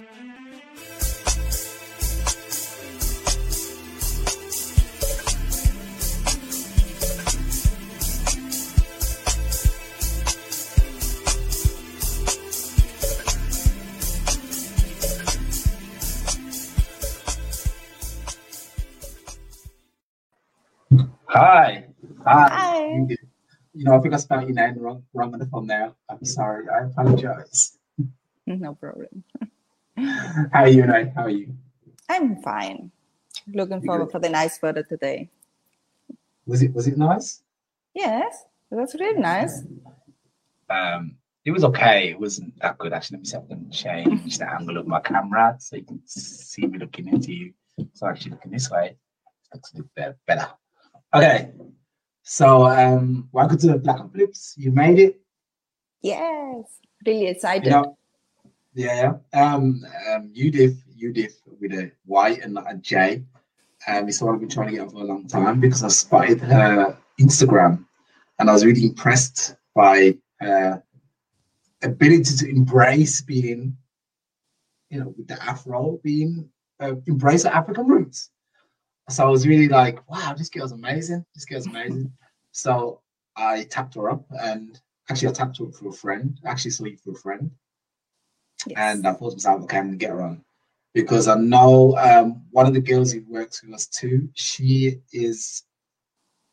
Hi. Hi. Hi. You know, I think I spelled your name wrong, wrong on the phone there. I'm sorry. I apologize. No problem. How are you, Nay? How are you? I'm fine. Looking forward good? for the nice weather today. Was it was it nice? Yes, that's really nice. Um, it was okay. It wasn't that good actually. Let me see if I can change the angle of my camera so you can see me looking into you. So actually looking this way. Looks a bit better. better. Okay. So um welcome to the Black and Flips. You made it. Yes, really excited. You know, yeah. Um, um, Yudith, Yudith with a Y and not a J. Um, it's what I've been trying to get for a long time because I spotted her Instagram, and I was really impressed by her ability to embrace being, you know, with the Afro, being uh, embrace her African roots. So I was really like, wow, this girl's amazing. This girl's amazing. So I tapped her up, and actually I tapped her up through a friend. Actually, saw you through a friend Yes. and I thought to myself, okay, I'm gonna get her on because I know um, one of the girls who works with us too. She is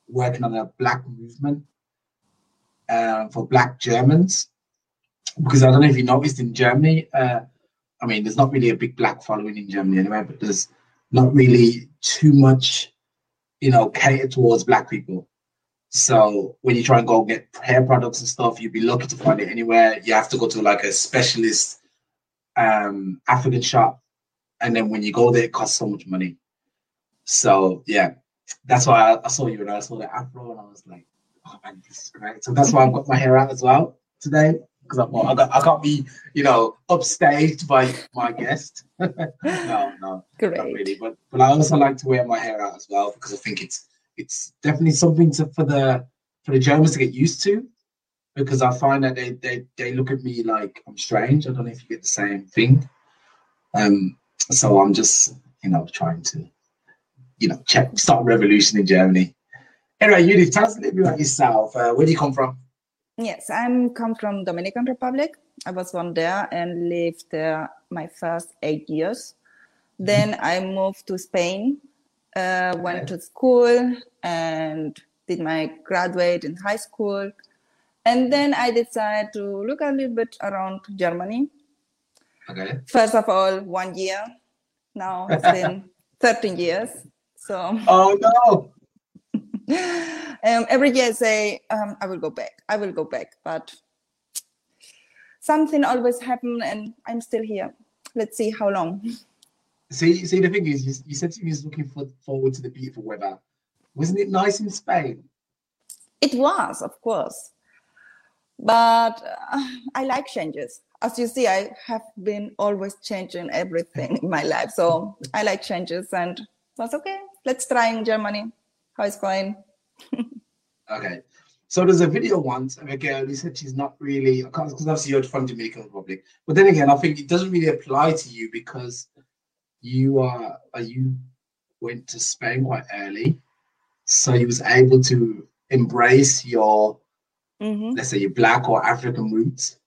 working on a black movement uh, for Black Germans because I don't know if you noticed in Germany. Uh, I mean, there's not really a big black following in Germany anyway, but there's not really too much, you know, catered towards black people. So when you try and go get hair products and stuff, you'd be lucky to find it anywhere. You have to go to like a specialist um African shop, and then when you go there, it costs so much money. So yeah, that's why I, I saw you and I saw the afro, and I was like, oh man, this is great. So that's why I've got my hair out as well today because I I got I can't be you know upstaged by my guest. no, no, not really. But but I also like to wear my hair out as well because I think it's it's definitely something to for the for the Germans to get used to because I find that they they they look at me like I'm strange. I don't know if you get the same thing. Um, so I'm just you know trying to you know check start revolution in Germany. Anyway, Judith, tell us a little bit about yourself. Uh, where do you come from? Yes, I'm come from Dominican Republic. I was born there and lived there my first eight years. Then I moved to Spain, uh, went to school and did my graduate in high school. And then I decided to look a little bit around Germany. Okay. First of all, one year. Now it's been 13 years. So Oh no. um, every year I say um, I will go back. I will go back, but something always happen, and I'm still here. Let's see how long. See, see, the thing is, you, you said you was looking for, forward to the beautiful weather. Wasn't it nice in Spain? It was, of course, but uh, I like changes. As you see, I have been always changing everything in my life, so I like changes, and that's okay. Let's try in Germany. How it's going? Okay. So there's a video once of a girl who said she's not really because obviously you're from Dominican Republic, but then again, I think it doesn't really apply to you because you are uh, you went to Spain quite early, so you was able to embrace your hmm let's say black or African roots.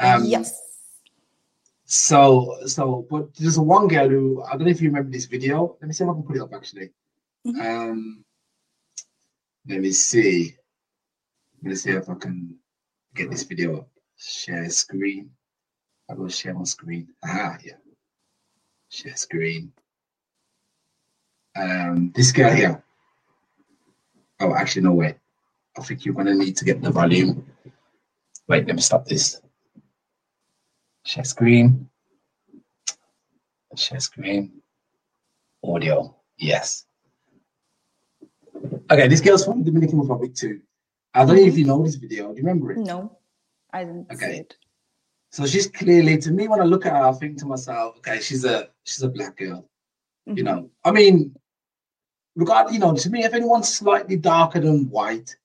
Um, yes. So so, but there's a one girl who I don't know if you remember this video. Let me see if I can put it up actually. Mhm. Um, let me see. Let me see if I can get this video up. Share screen. I will share my screen. Ah, yeah. Share screen. Um, this girl here. Oh, actually, no way. I think you're gonna need to get the volume. Wait, let me stop this. Share screen. Share screen. Audio. Yes. Okay, this girl's from the Dominican Republic too. I don't know if you know this video. Do you remember it? No, I didn't see Okay. it. So she's clearly to me when I look at her, I think to myself, okay, she's a she's a black girl. You Mhm. know, I mean, regard you know, to me, if anyone's slightly darker than white,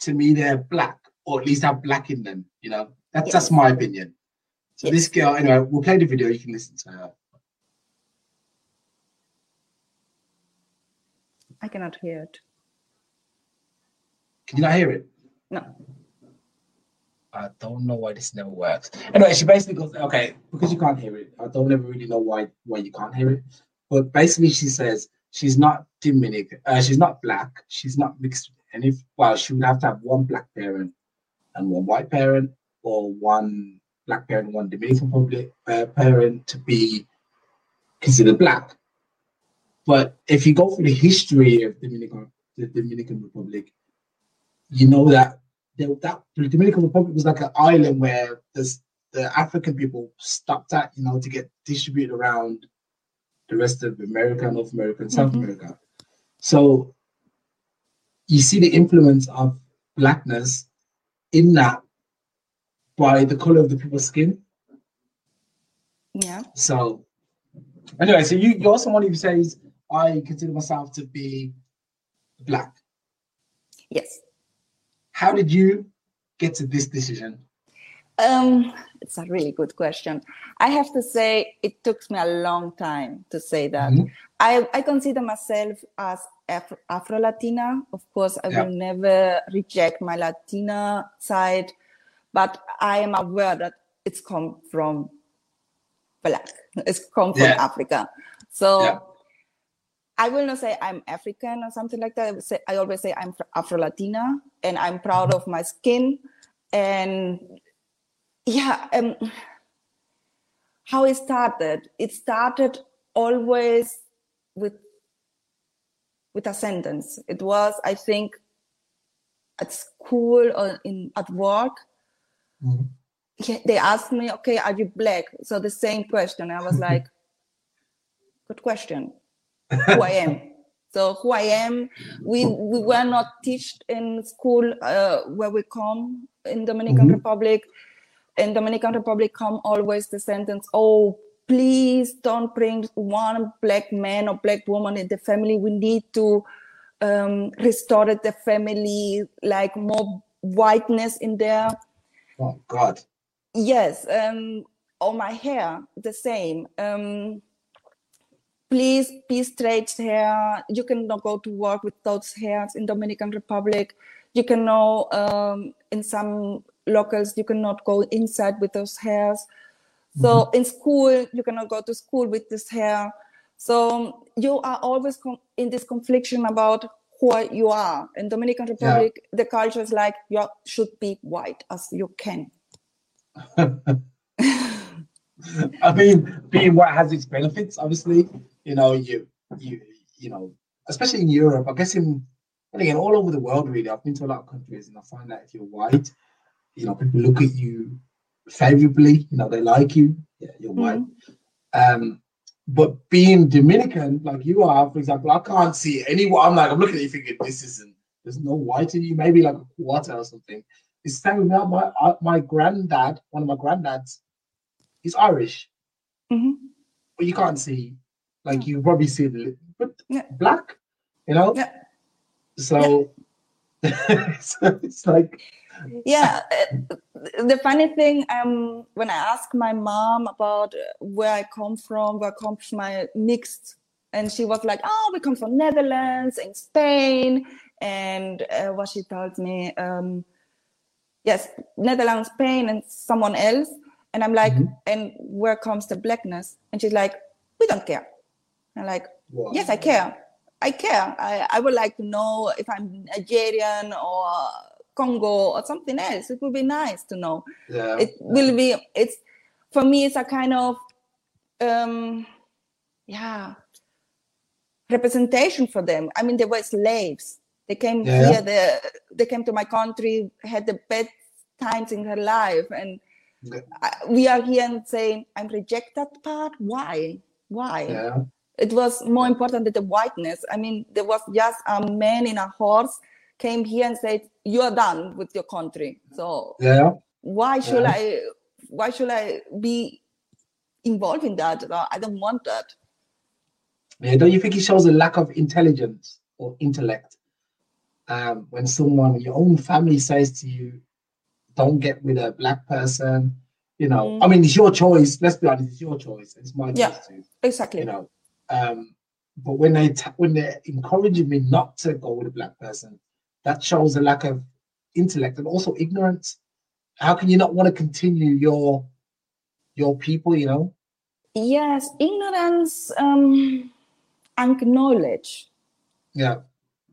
to me they're black, or at least have black in them. You know, that's that's my opinion. So yes. this girl, anyway, we'll play the video. You can listen to her. I cannot hear it. Can you not hear it? No. I don't know why this never works. Anyway, she basically goes, okay, because you can't hear it. I don't ever really know why why you can't hear it. But basically, she says she's not Dominican. Uh, she's not black. She's not mixed. And if well, she would have to have one black parent and one white parent, or one black parent, one Dominican Republic uh, parent to be considered black. But if you go through the history of Dominican, the Dominican Republic, you know that the, that the Dominican Republic was like an island where this, the African people stopped at, you know, to get distributed around the rest of America, North America, and South mm-hmm. America. So you see the influence of blackness in that by the color of the people's skin. Yeah. So anyway, so you, you're someone who says I consider myself to be black. Yes. How did you get to this decision? Um, it's a really good question. I have to say, it took me a long time to say that. Mm-hmm. I, I consider myself as Afro Latina. Of course, I yeah. will never reject my Latina side, but I am aware that it's come from black. It's come from yeah. Africa. So yeah. I will not say I'm African or something like that. I, say, I always say I'm Afro Latina and I'm proud of my skin. And yeah, um, how it started, it started always with with a sentence. It was, I think, at school or in at work. Mm-hmm. They asked me, "Okay, are you black?" So the same question. I was like, "Good question." who I am. So who I am, we we were not taught in school uh, where we come in Dominican mm-hmm. Republic. In Dominican Republic, come always the sentence, "Oh, please don't bring one black man or black woman in the family. We need to um, restore the family, like more whiteness in there." Oh God. Yes. Um, or my hair, the same. Um, please be straight hair. You cannot go to work with those hairs in Dominican Republic. You can know um, in some locals you cannot go inside with those hairs. So mm-hmm. in school you cannot go to school with this hair. So you are always com- in this confliction about who you are. In Dominican Republic, yeah. the culture is like you should be white as you can. I mean, being white has its benefits, obviously you know, you you you know, especially in Europe, I guess in and again all over the world really. I've been to a lot of countries and I find that if you're white, you know, people look at you favorably, you know, they like you, yeah, you're mm-hmm. white. Um, but being Dominican, like you are, for example, I can't see anyone. I'm like, I'm looking at you thinking this isn't. There's no white in you. Maybe like a quarter or something. It's the same with my uh, my granddad. One of my granddads, he's Irish, mm-hmm. but you can't see like you probably see the but yeah. black, you know. Yeah. So, yeah. so it's like. Yeah, uh, the funny thing, um, when I ask my mom about where I come from, where comes my mixed, and she was like, "Oh, we come from Netherlands and Spain," and uh, what she told me, um, yes, Netherlands, Spain, and someone else, and I'm like, mm-hmm. "And where comes the blackness?" And she's like, "We don't care." I'm like, wow. yes, I care. I care. I, I would like to know if I'm Nigerian or Congo or something else. It would be nice to know. Yeah. It will be, it's, for me, it's a kind of, um, yeah, representation for them. I mean, they were slaves. They came yeah. here, they, they came to my country, had the best times in their life. And. I, we are here and saying, I'm reject that part. Why? Why? Yeah it was more important than the whiteness. I mean, there was just a man in a horse came here and said, "You are done with your country." So yeah, why should yeah. I? Why should I be involved in that? I don't want that. Yeah, don't you think it shows a lack of intelligence or intellect um, when someone, your own family, says to you, "Don't get with a black person," You know, mm. I mean, it's your choice. Let's be honest, it's your choice. It's my yeah, choice too. Exactly. You know, um, but when they t- when they're encouraging me not to go with a black person, that shows a lack of intellect and also ignorance. How can you not want to continue your your people? You know. Yes, ignorance um, and knowledge. Yeah.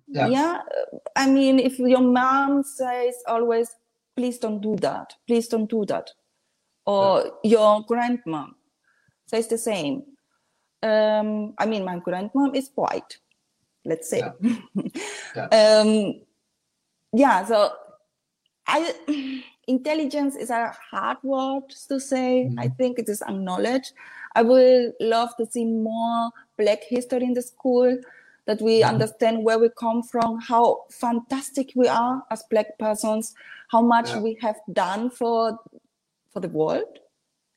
yeah. Yeah. I mean, if your mom says always, please don't do that, please don't do that, or yeah. your grandma says the same. Um, I mean, my grandmom is white, let's say. Yeah. yeah. um, yeah so I intelligence is a hard word to say. Mm-hmm. I think it is acknowledged. I would love to see more Black history in the school, that we mm-hmm. understand where we come from, how fantastic we are as Black persons, how much yeah. we have done for for the world.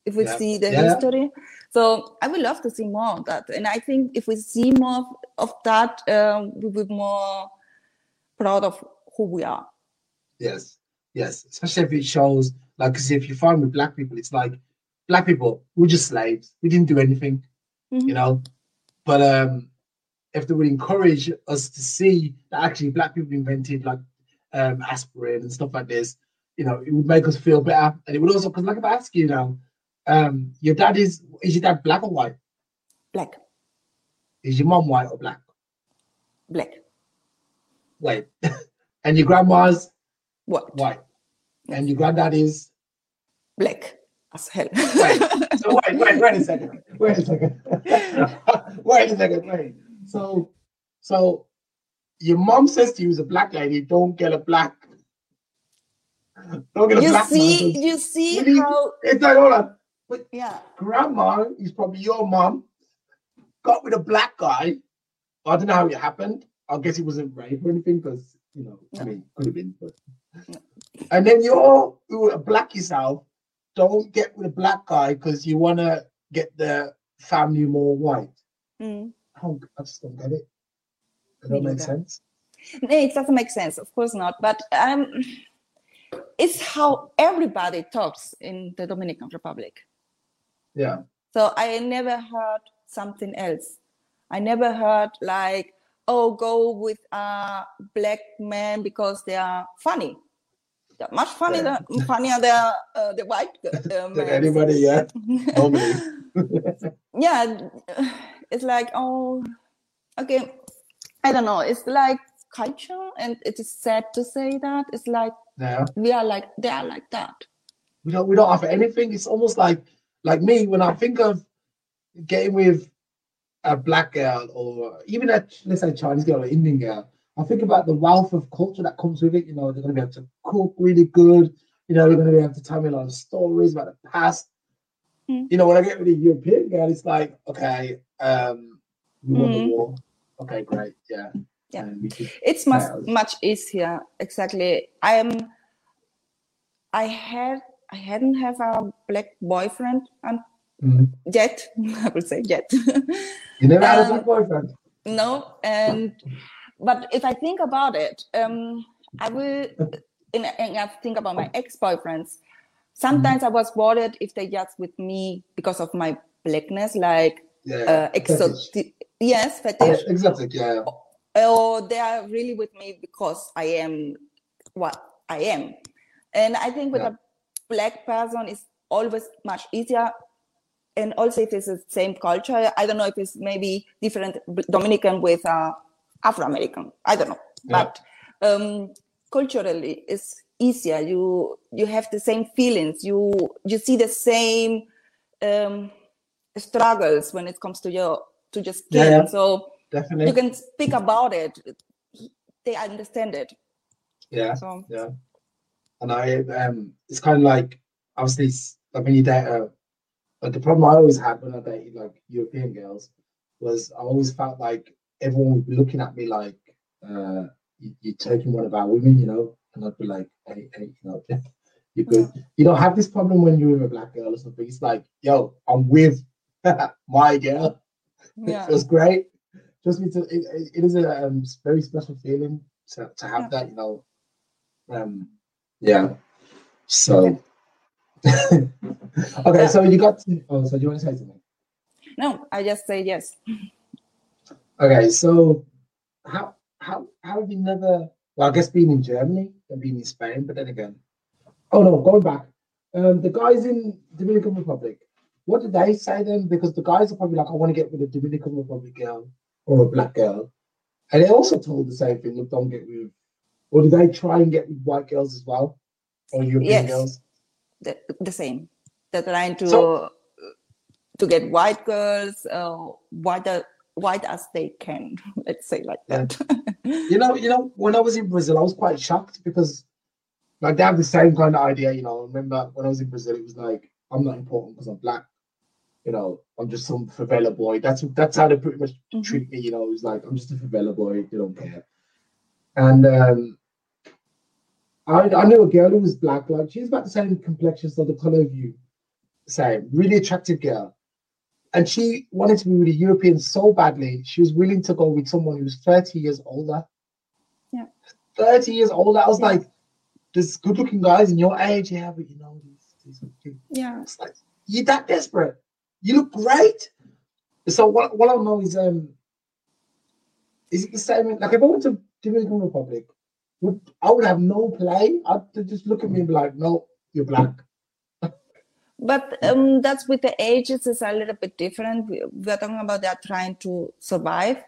If we see the history, so I would love to see more of that. And I think if we see more of that, um, we'll be more proud of who we are. Yes, yes. Especially if it shows, like, because if you find with black people, it's like black people, we're just slaves. We didn't do anything, mm-hmm. you know. But um, if they would encourage us to see that actually black people invented like um, aspirin and stuff like this, you know, it would make us feel better. And it would also, because like if I ask you now, um, your dad is is your dad black or white? Black. Is your mom white or black? Black. Wait. and your grandma's what? White. And your granddad is black as hell. wait. So wait, wait, wait a second. Wait a second. wait a second. Wait. So so your mom says to you as a black lady, don't get a black don't get a you black see, man. You see how it's like hold on. But yeah. Grandma is probably your mom, got with a black guy. I don't know how it happened. I guess it wasn't rape or anything because, you know, no. I mean, could have been, but. And then you're, you're a black yourself. Don't get with a black guy because you want to get the family more white. Mm. I, don't, I just don't get it. Does that make sense? No, it doesn't make sense. Of course not. But um, it's how everybody talks in the Dominican Republic. Yeah. So I never heard something else. I never heard like, oh, go with a black man because they are funny. They're much funnier yeah. than funnier than uh, the white uh, man. anybody, yeah. yeah, it's like oh, okay. I don't know. It's like culture, and it is sad to say that. It's like yeah. we are like they are like that. We don't we don't offer anything. It's almost like like me, when I think of getting with a black girl or even a let's say Chinese girl or Indian girl, I think about the wealth of culture that comes with it. You know, they're gonna be able to cook really good. You know, they're gonna be able to tell me a lot of stories about the past. Mm. You know, when I get with a European girl, it's like, okay, um, we won mm. the hmm. war. Okay, great, yeah. Yeah, it's much much easier. Exactly. I am. I had I hadn't have a black boyfriend and mm-hmm. yet. I would say yet. you never had a black boyfriend. No, and but if I think about it, um, I will. In, and I think about my ex-boyfriends. Sometimes mm-hmm. I was worried if they just with me because of my blackness, like yeah, uh, exotic. Yes, fetish. exotic, yeah. Or they are really with me because I am what I am. And I think with yeah. a black person is always much easier. And also if it's the same culture i don't know if it's maybe different dominican with uh, afro-american. I don't know. Yeah. but um, culturally it's easier. You you have the same feelings. You you see the same um, struggles when it comes to your to your skin. Yeah, yeah. so Definitely. you can speak about it. They understand it. Yeah. So yeah and I um, it's kind of like obviously like when you date uh, but the problem I always had when I dated like European girls was I always felt like everyone would be looking at me like uh, you, are taking one of our women, you know, and I'd be like, hey, hey, you know, you're good. You don't have this problem when you're with a black girl or something. It's like, yo, I'm with my girl. Yeah. it feels great. Just me to it, it is a um, very special feeling to, to have yeah. that, you know. Um, yeah. So okay, so you got. To, oh, so you want to say something? No, I just say yes. Okay, so how how how have you never? Well, I guess being in Germany and being in Spain, but then again, oh no, going back. Um, the guys in Dominican Republic, what did they say then? Because the guys are probably like, I want to get with a Dominican Republic girl or a black girl, and they also told the same thing. Look, don't get with. Or did they try and get white girls as well, or European Yes. girls? The, the same. They're trying to So- to get white girls, uh, white white as they can. Let's say like that. You know, you know, when I was in Brazil, I was quite shocked because like they have the same kind of idea. You know, I remember when I was in Brazil, it was like I'm not important because I'm black. You know, I'm just some favela boy. That's that's how they pretty much Mhm. treat me. You know, it's like I'm just a favela boy. They don't care. And um, I I knew a girl who was black. Like she's about the same complexion, so the color of you, same. Really attractive girl. And she wanted to be with a European so badly, she was willing to go with someone who was 30 years older. Yeah. 30 years older. I was Yeah. like, there's good looking guys in your age, yeah, but you know, these, these, yeah. it's like, you that desperate. You look great. So what, what I know is, um, is it the same? Like if I went to Dominican Republic, I would have no play. I'd just look at me and be like, no, you're black. But um, that's with the ages is a little bit different. We, we're talking about they're trying to survive,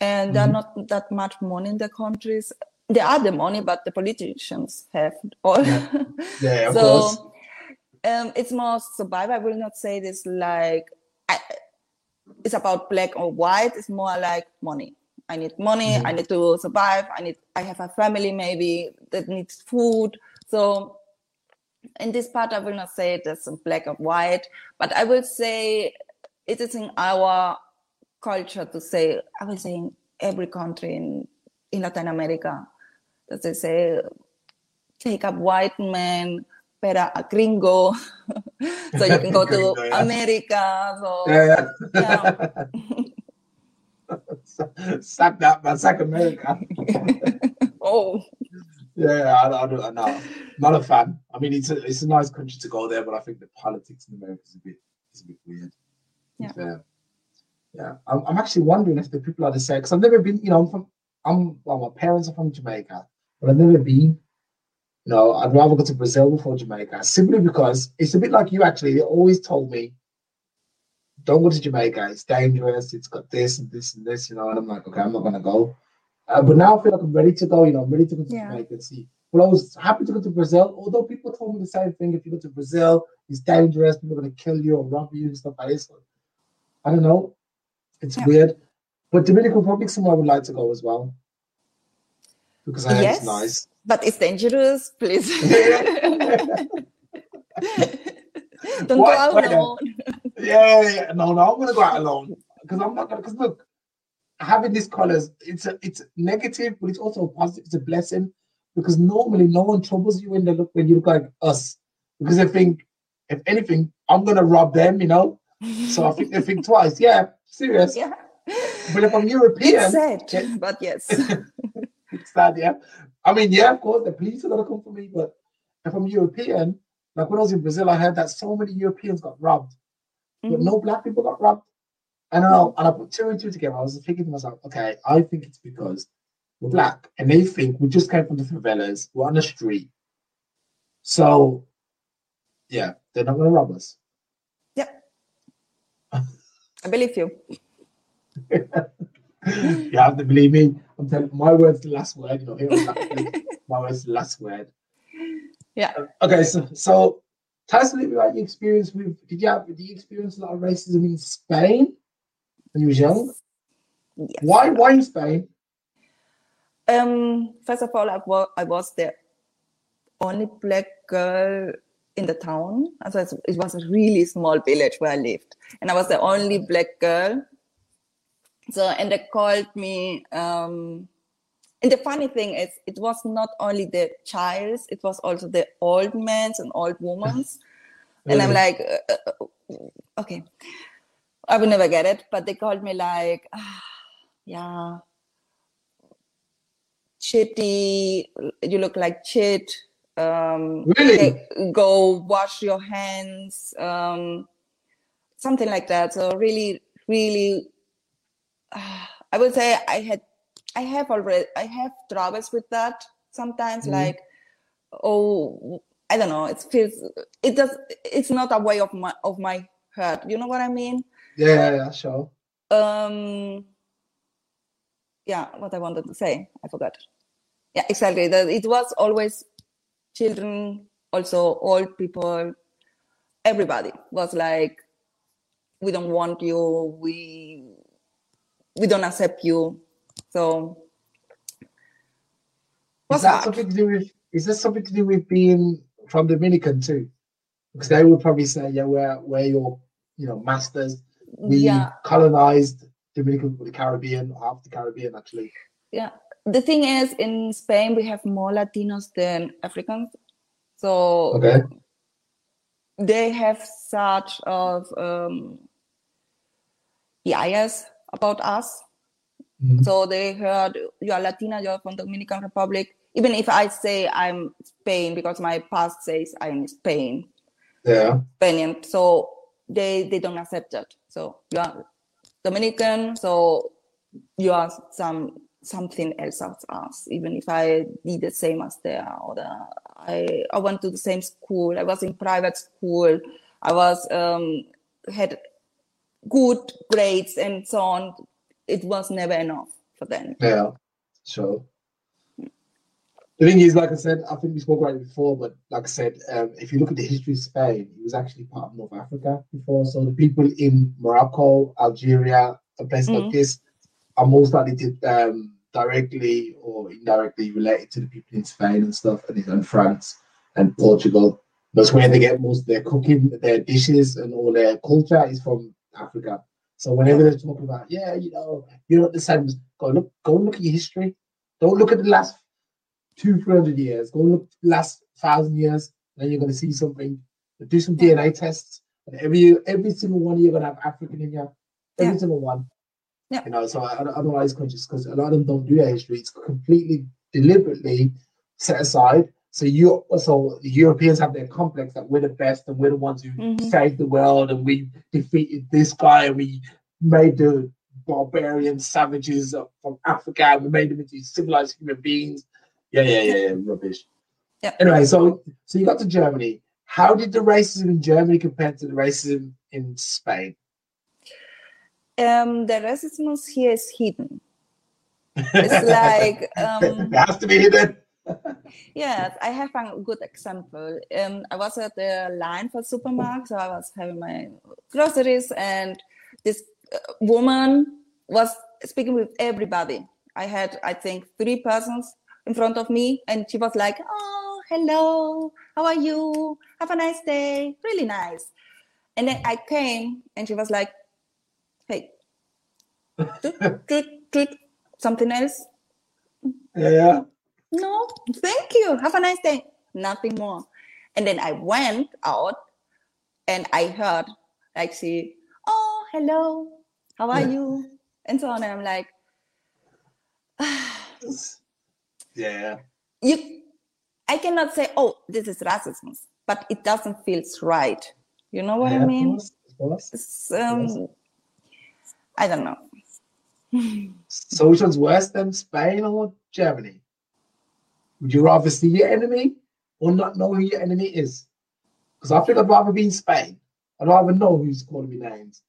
and there are not that much money in the countries. There are the money, but the politicians have all. Yeah. Yeah, of so course. um, it's more survival. I will not say this like I, it's about black or white. It's more like money. I need money. Mhm. I need to survive. I need. I have a family maybe that needs food. So in this part, I will not say it as black or white, but I will say it is in our culture to say. I will say in every country in in Latin America that they say take a white man, better a gringo, so you can go to Gringo, yeah. America. So Yeah, yeah. sack that man, sack America. oh, Yeah, I, I don't know. Not a fan. I mean, it's a it's a nice country to go there, but I think the politics in America is a bit is a bit weird. Yeah. fair. Yeah. I'm, I'm actually wondering if the people are the same because I've never been. You know, I'm from. I'm well. My parents are from Jamaica, but I've never been. You know, I'd rather go to Brazil before Jamaica simply because it's a bit like you. Actually, they always told me, "Don't go to Jamaica. It's dangerous. It's got this and this and this." You know, and I'm like, okay, I'm not gonna go. Uh, but now I feel like I'm ready to go. You know, I'm ready to go to Yeah. Jamaica and see. Well, I was happy to go to Brazil, although people told me the same thing. If you go to Brazil, it's dangerous. People are going to kill you or rob you and stuff like this. I don't know. It's Yeah. weird. But Dominican Republic, somewhere I would like to go as well. Because I Yes. it's nice. but it's dangerous. Please. Don't What? go out alone. Yeah, yeah. No, no, I'm gonna go out alone. Because I'm not gonna because look, having these colors, it's a it's negative, but it's also a positive, it's a blessing. Because normally no one troubles you when they look when you look like us. Because they think, if anything, I'm gonna rob them, you know. So I think they think twice. Yeah, serious. yeah. But if I'm European, It's sad, Yeah. but yes. it's sad, yeah. I mean, yeah, of course, the police are gonna come for me, but if I'm European, like when I was in Brazil, I heard that so many Europeans got robbed, but Mhm. no black people got robbed. I don't know, and I put two and two together. I was thinking to myself, okay, I think it's because we're black, and they think we just came from the favelas, we're on the street, so yeah, they're not gonna rob us. Yeah. I believe you. you have to believe me. I'm telling my word's the last word. You know, here on Black Flake, my word's the last word. Yeah. Okay, so so tell us a little bit about your experience with. Did you have? Did you experience a lot of racism in Spain when you was young? Yes. Why? Why in Spain? Um, first of all, I, wa- I was the only black girl in the town. So it was a really small village where I lived, and I was the only black girl. So, and they called me. Um, and the funny thing is, it was not only the childs; it was also the old men's and old women's. and I'm like, uh, uh, uh, okay, I will never get it. But they called me like, ah, yeah, chitty. You look like chit. Um, Really? Go wash your hands. Um, something like that. So really, really, uh, I would say I had, I have already, I have troubles with that sometimes. Mhm. Like, oh, I don't know. It feels, it does. It's not a way of my of my heart. You know what I mean? Yeah, yeah, yeah, sure. um yeah what i wanted to say i forgot yeah exactly that it was always children also old people everybody was like we don't want you we we don't accept you so Is was that something to do with? Is this something to do with being from Dominican too? Because they would probably say, yeah, we're we're your you know masters. We yeah colonized Dominican, the Caribbean, half the Caribbean actually. yeah the thing is in spain we have more latinos than africans so Okay. they have such of um, bias about us. Mhm. So they heard you are Latina, you're from Dominican Republic. Even if I say I'm Spain because my past says I'm Spain, Yeah. Spanian, so they they don't accept that. So you are Dominican, so you are some something else as us. Even if I did the same as they are, or the, I I went to the same school. I was in private school. I was um, had good grades and so on. It was never enough for them. Yeah. So The thing is, like I said, I think we spoke about it before, but like I said, um, if you look at the history of Spain, it was actually part of North Africa before. So the people in Morocco, Algeria, a place like Mhm. this are most likely to, um, directly or indirectly related to the people in Spain and stuff, and, and France and Portugal. That's where they get most of their cooking, their dishes, and all their culture is from Africa. So whenever they're talking about, yeah, you know, you're not the same, go look, go look at your history. Don't look at the last two, three hundred years. Go look at the last thousand years. Then you're going to see something. Do some Yeah. DNA tests. And every every single one of you are going to have African in you. Every Yeah. single one. Yeah. You know, so I, I don't I don't conscious because a lot of them don't do their history. It's completely deliberately set aside. So you so the Europeans have their complex that we're the best and we're the ones who Mhm. saved the world and we defeated this guy and we made the barbarian savages from Africa and we made them into civilized human beings. Yeah, yeah, yeah, yeah, rubbish. Yeah. Anyway, so so you got to Germany. How did the racism in Germany compare to the racism in Spain? Um, the racism here is hidden. It's like um, it has to be hidden. Yes, I have a good example. Um, I was at the line for supermarket, so I was having my groceries, and this uh, woman was speaking with everybody. I had, I think, three persons in front of me, and she was like, "Oh, hello, how are you? Have a nice day. Really nice." And then I came, and she was like, "Hey, toot, toot, toot, something else." Yeah. No, thank you. Have a nice day. Nothing more. And then I went out and I heard like she, oh, hello, how are Yeah. you? And so on. And I'm like, Yeah. you, I cannot say, oh, this is racism, but it doesn't feel right. You know what Yeah, I mean? course, of course. It's, um, I don't know. So which one's worse than Spain or Germany? Would you rather see your enemy or not know who your enemy is? Because I think I'd rather be in Spain. I'd rather know who's calling me names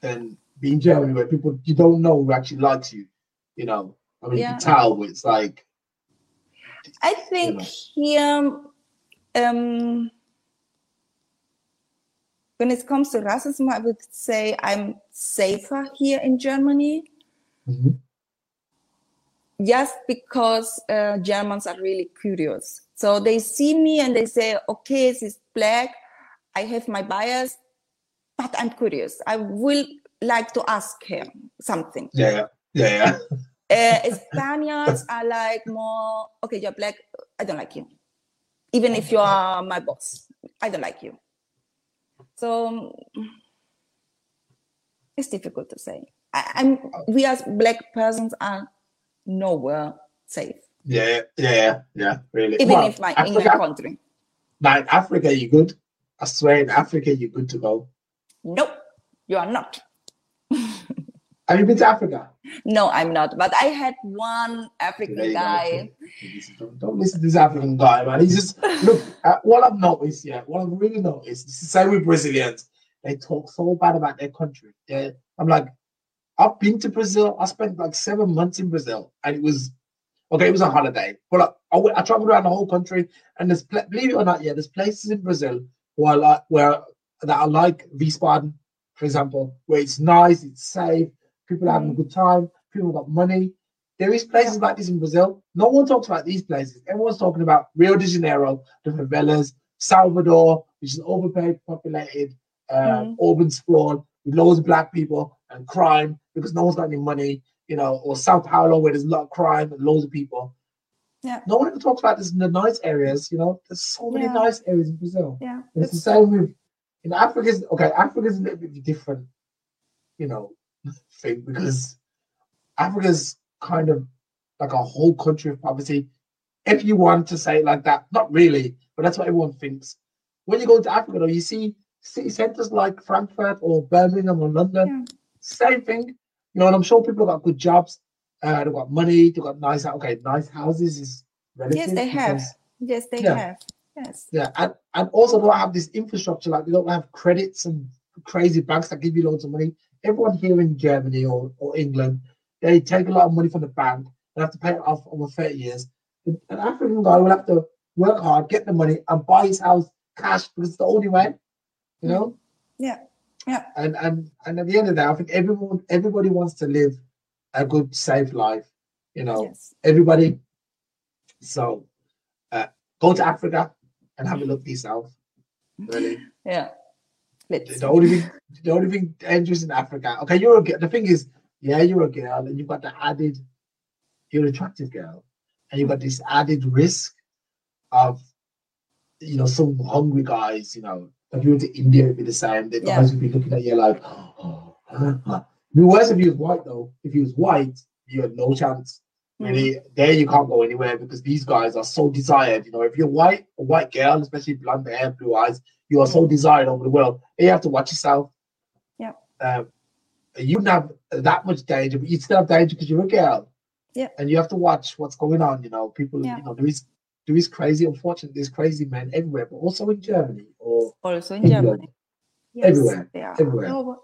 than be in Germany where people you don't know who actually likes you. You know, I mean, you Yeah. can tell, it's like, I think here, um, when it comes to racism, I would say I'm safer here in Germany Mhm. Just because uh, Germans are really curious. So they see me and they say, okay, this is black. I have my bias, but I'm curious. I will like to ask him something. yeah, yeah, yeah. Uh, Spaniards are like more, okay, you're black, I don't like you. Even if you are my boss, I don't like you. So it's difficult to say. I, I'm we as black persons are nowhere safe. Yeah, yeah, yeah, really. Even well, if my Africa, in my country. Now in Africa, you good. I swear, in Africa, you're good to go. Nope, you are not. Have you been to Africa? No, I'm not. But I had one African guy. Don't, don't, listen to this African guy, man. He's just look. Uh, what I've noticed, yeah, what I've really noticed. is the same with Brazilians. They talk so bad about their country. they I'm like, I've been to Brazil. I spent like seven months in Brazil, and it was okay. It was a holiday, but I, I, I traveled around the whole country, and there's believe it or not, yeah, there's places in Brazil where like where that are like Wiesbaden, for example, where it's nice, it's safe People are having a good time. People got money. There is places like this in Brazil. No one talks about these places. Everyone's talking about Rio de Janeiro, the favelas, Salvador, which is overpopulated, populated, uh, mm. urban sprawl with loads of black people and crime because no one's got any money, you know, or Sao Paulo where there's a lot of crime and loads of people. Yeah. No one ever talks about this in the nice areas, you know. There's so many yeah. nice areas in Brazil. Yeah. And it's the same with in Africa's okay, Africa's a little bit different, you know, thing because Africa's kind of like a whole country of poverty. If you want to say it like that, not really, but that's what everyone thinks. When you go to Africa, though, you see city centers like Frankfurt or Birmingham or London, yeah. same thing. You know, and I'm sure people have got good jobs, uh, they've got money, they've got nice, okay, nice houses is relative. Yes, they have. Yes, they yeah. have. Yes. Yeah, and, and also they don't have this infrastructure, like they don't have credits and crazy banks that give you loads of money everyone here in Germany or, or England, they take a lot of money from the bank and have to pay it off over 30 years. An African guy will have to work hard, get the money, and buy his house cash because it's the only way, you know? Yeah. Yeah. And and and at the end of that, I think everyone everybody wants to live a good, safe life, you know. Yes. Everybody. So uh, go to Africa and have a look yourself. Really. Yeah. Let's the only thing, the only thing dangerous in Africa. Okay, you're a girl. the thing is, yeah, you're a girl, and you've got the added, you're an attractive girl, and you've got this added risk of, you know, some hungry guys. You know, if you went to India, it'd be the same. The yeah. guys would be looking at you like, oh, it'd be worse if he was white though. If he was white, you had no chance. Really, mm. there you can't go anywhere because these guys are so desired. You know, if you're white, a white girl, especially blonde hair, blue eyes, you are so desired over the world. You have to watch yourself. Yeah. Um, you don't have that much danger, but you still have danger because you're a girl. Yeah. And you have to watch what's going on. You know, people. Yeah. You know, there is there is crazy. Unfortunately, there's crazy men everywhere, but also in Germany or also in England. Germany. Yes, everywhere. Everywhere. Oh,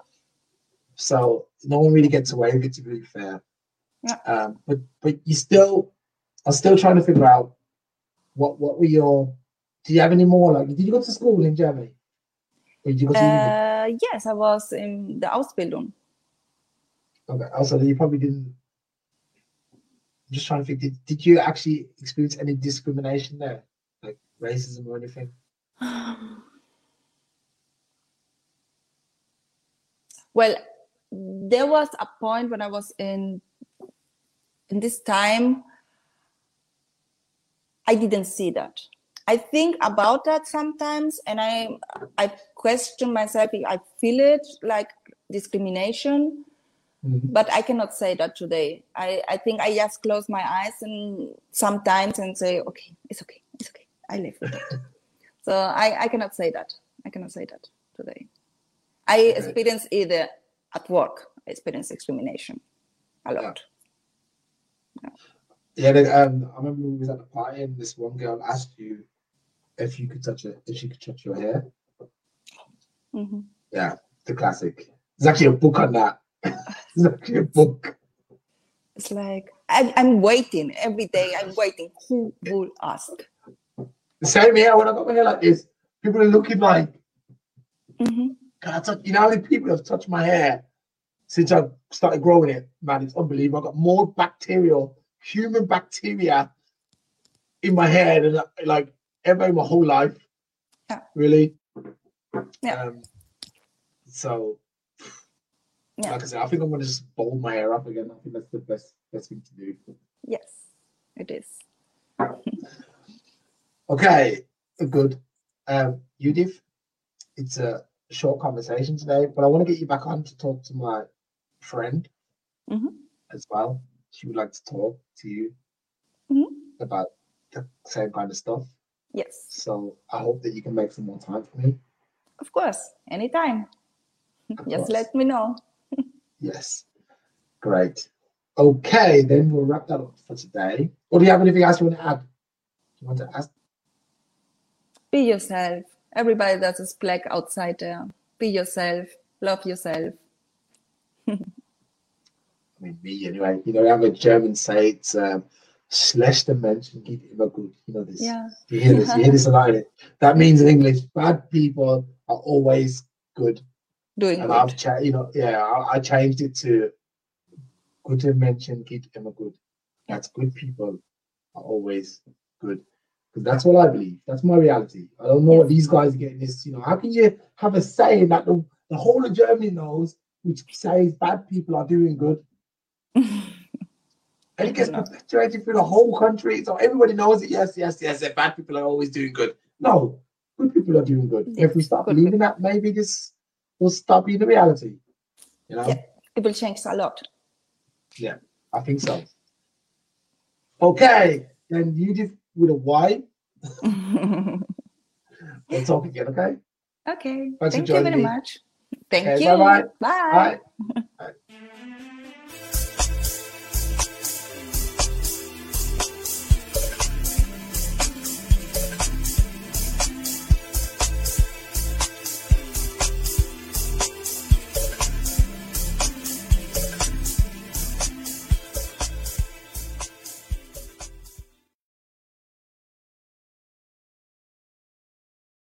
so no one really gets away with it. To be fair. Yeah. Um, but but you still, I'm still trying to figure out what what were your do you have any more? Like, did you go to school in Germany? Or did you go to uh, yes, I was in the Ausbildung. Okay. Also, you probably didn't. Just trying to think. Did, did you actually experience any discrimination there, like racism or anything? well, there was a point when I was in in this time. I didn't see that. I think about that sometimes, and I I question myself. I feel it like discrimination, mm-hmm. but I cannot say that today. I I think I just close my eyes and sometimes and say, okay, it's okay, it's okay. I live with it. so I I cannot say that. I cannot say that today. I experience either at work. I experience discrimination a lot. Yeah. Yeah, yeah um, I remember we was at the party and this one girl asked you if you could touch it, if she could touch your hair. Mm-hmm. Yeah, the classic. There's actually a book on that. Actually a book. It's like I'm, I'm waiting every day. I'm waiting. Who will ask? Same here. When I got my hair like this, people are looking like, mm-hmm. "Can I touch?" You know how many people have touched my hair since I started growing it? Man, it's unbelievable. I've got more bacterial, human bacteria in my hair than like ever in my whole life. Yeah. Really. Yeah. Um, so, yeah. like I said, I think I'm gonna just bowl my hair up again. I think that's the best best thing to do. Yes, it is. okay, good. Um, Judith, it's a short conversation today, but I want to get you back on to talk to my friend mm-hmm. as well. She would like to talk to you. Mm-hmm. about the same kind of stuff. Yes, So I hope that you can make some more time for me. of course, anytime. Of Just course. let me know. Yes. Great. Okay, then we'll wrap that up for today. Or do you have anything else you want to add? You want to ask? Be yourself. Everybody that is black outside there. Be yourself. Love yourself. I mean, me anyway. You know, I have a German say it's um, schlechte Menschen geht immer gut. You know this. Yeah. You hear this? You hear this a lot. That means in English, bad people are always good. Doing And good. I've cha- you know, yeah, I, I changed it to gute Menschen geht immer gut. That's good people are always good. Because that's what I believe. That's my reality. I don't know what these guys are getting this. You know, how can you have a saying that the, the whole of Germany knows, which says bad people are doing good? And it gets perpetuated through the whole country. So everybody knows it. Yes, yes, yes. That bad people are always doing good. No, good people are doing good. If we start believing that, maybe this will stop being the reality. You know, Yeah. It will change a lot. Yeah, I think so. Okay, then Yudith with a Y. We'll talk again, okay? okay. Thanks Thank you very me. much. Thank Okay, you. bye-bye. Bye. Bye. Bye.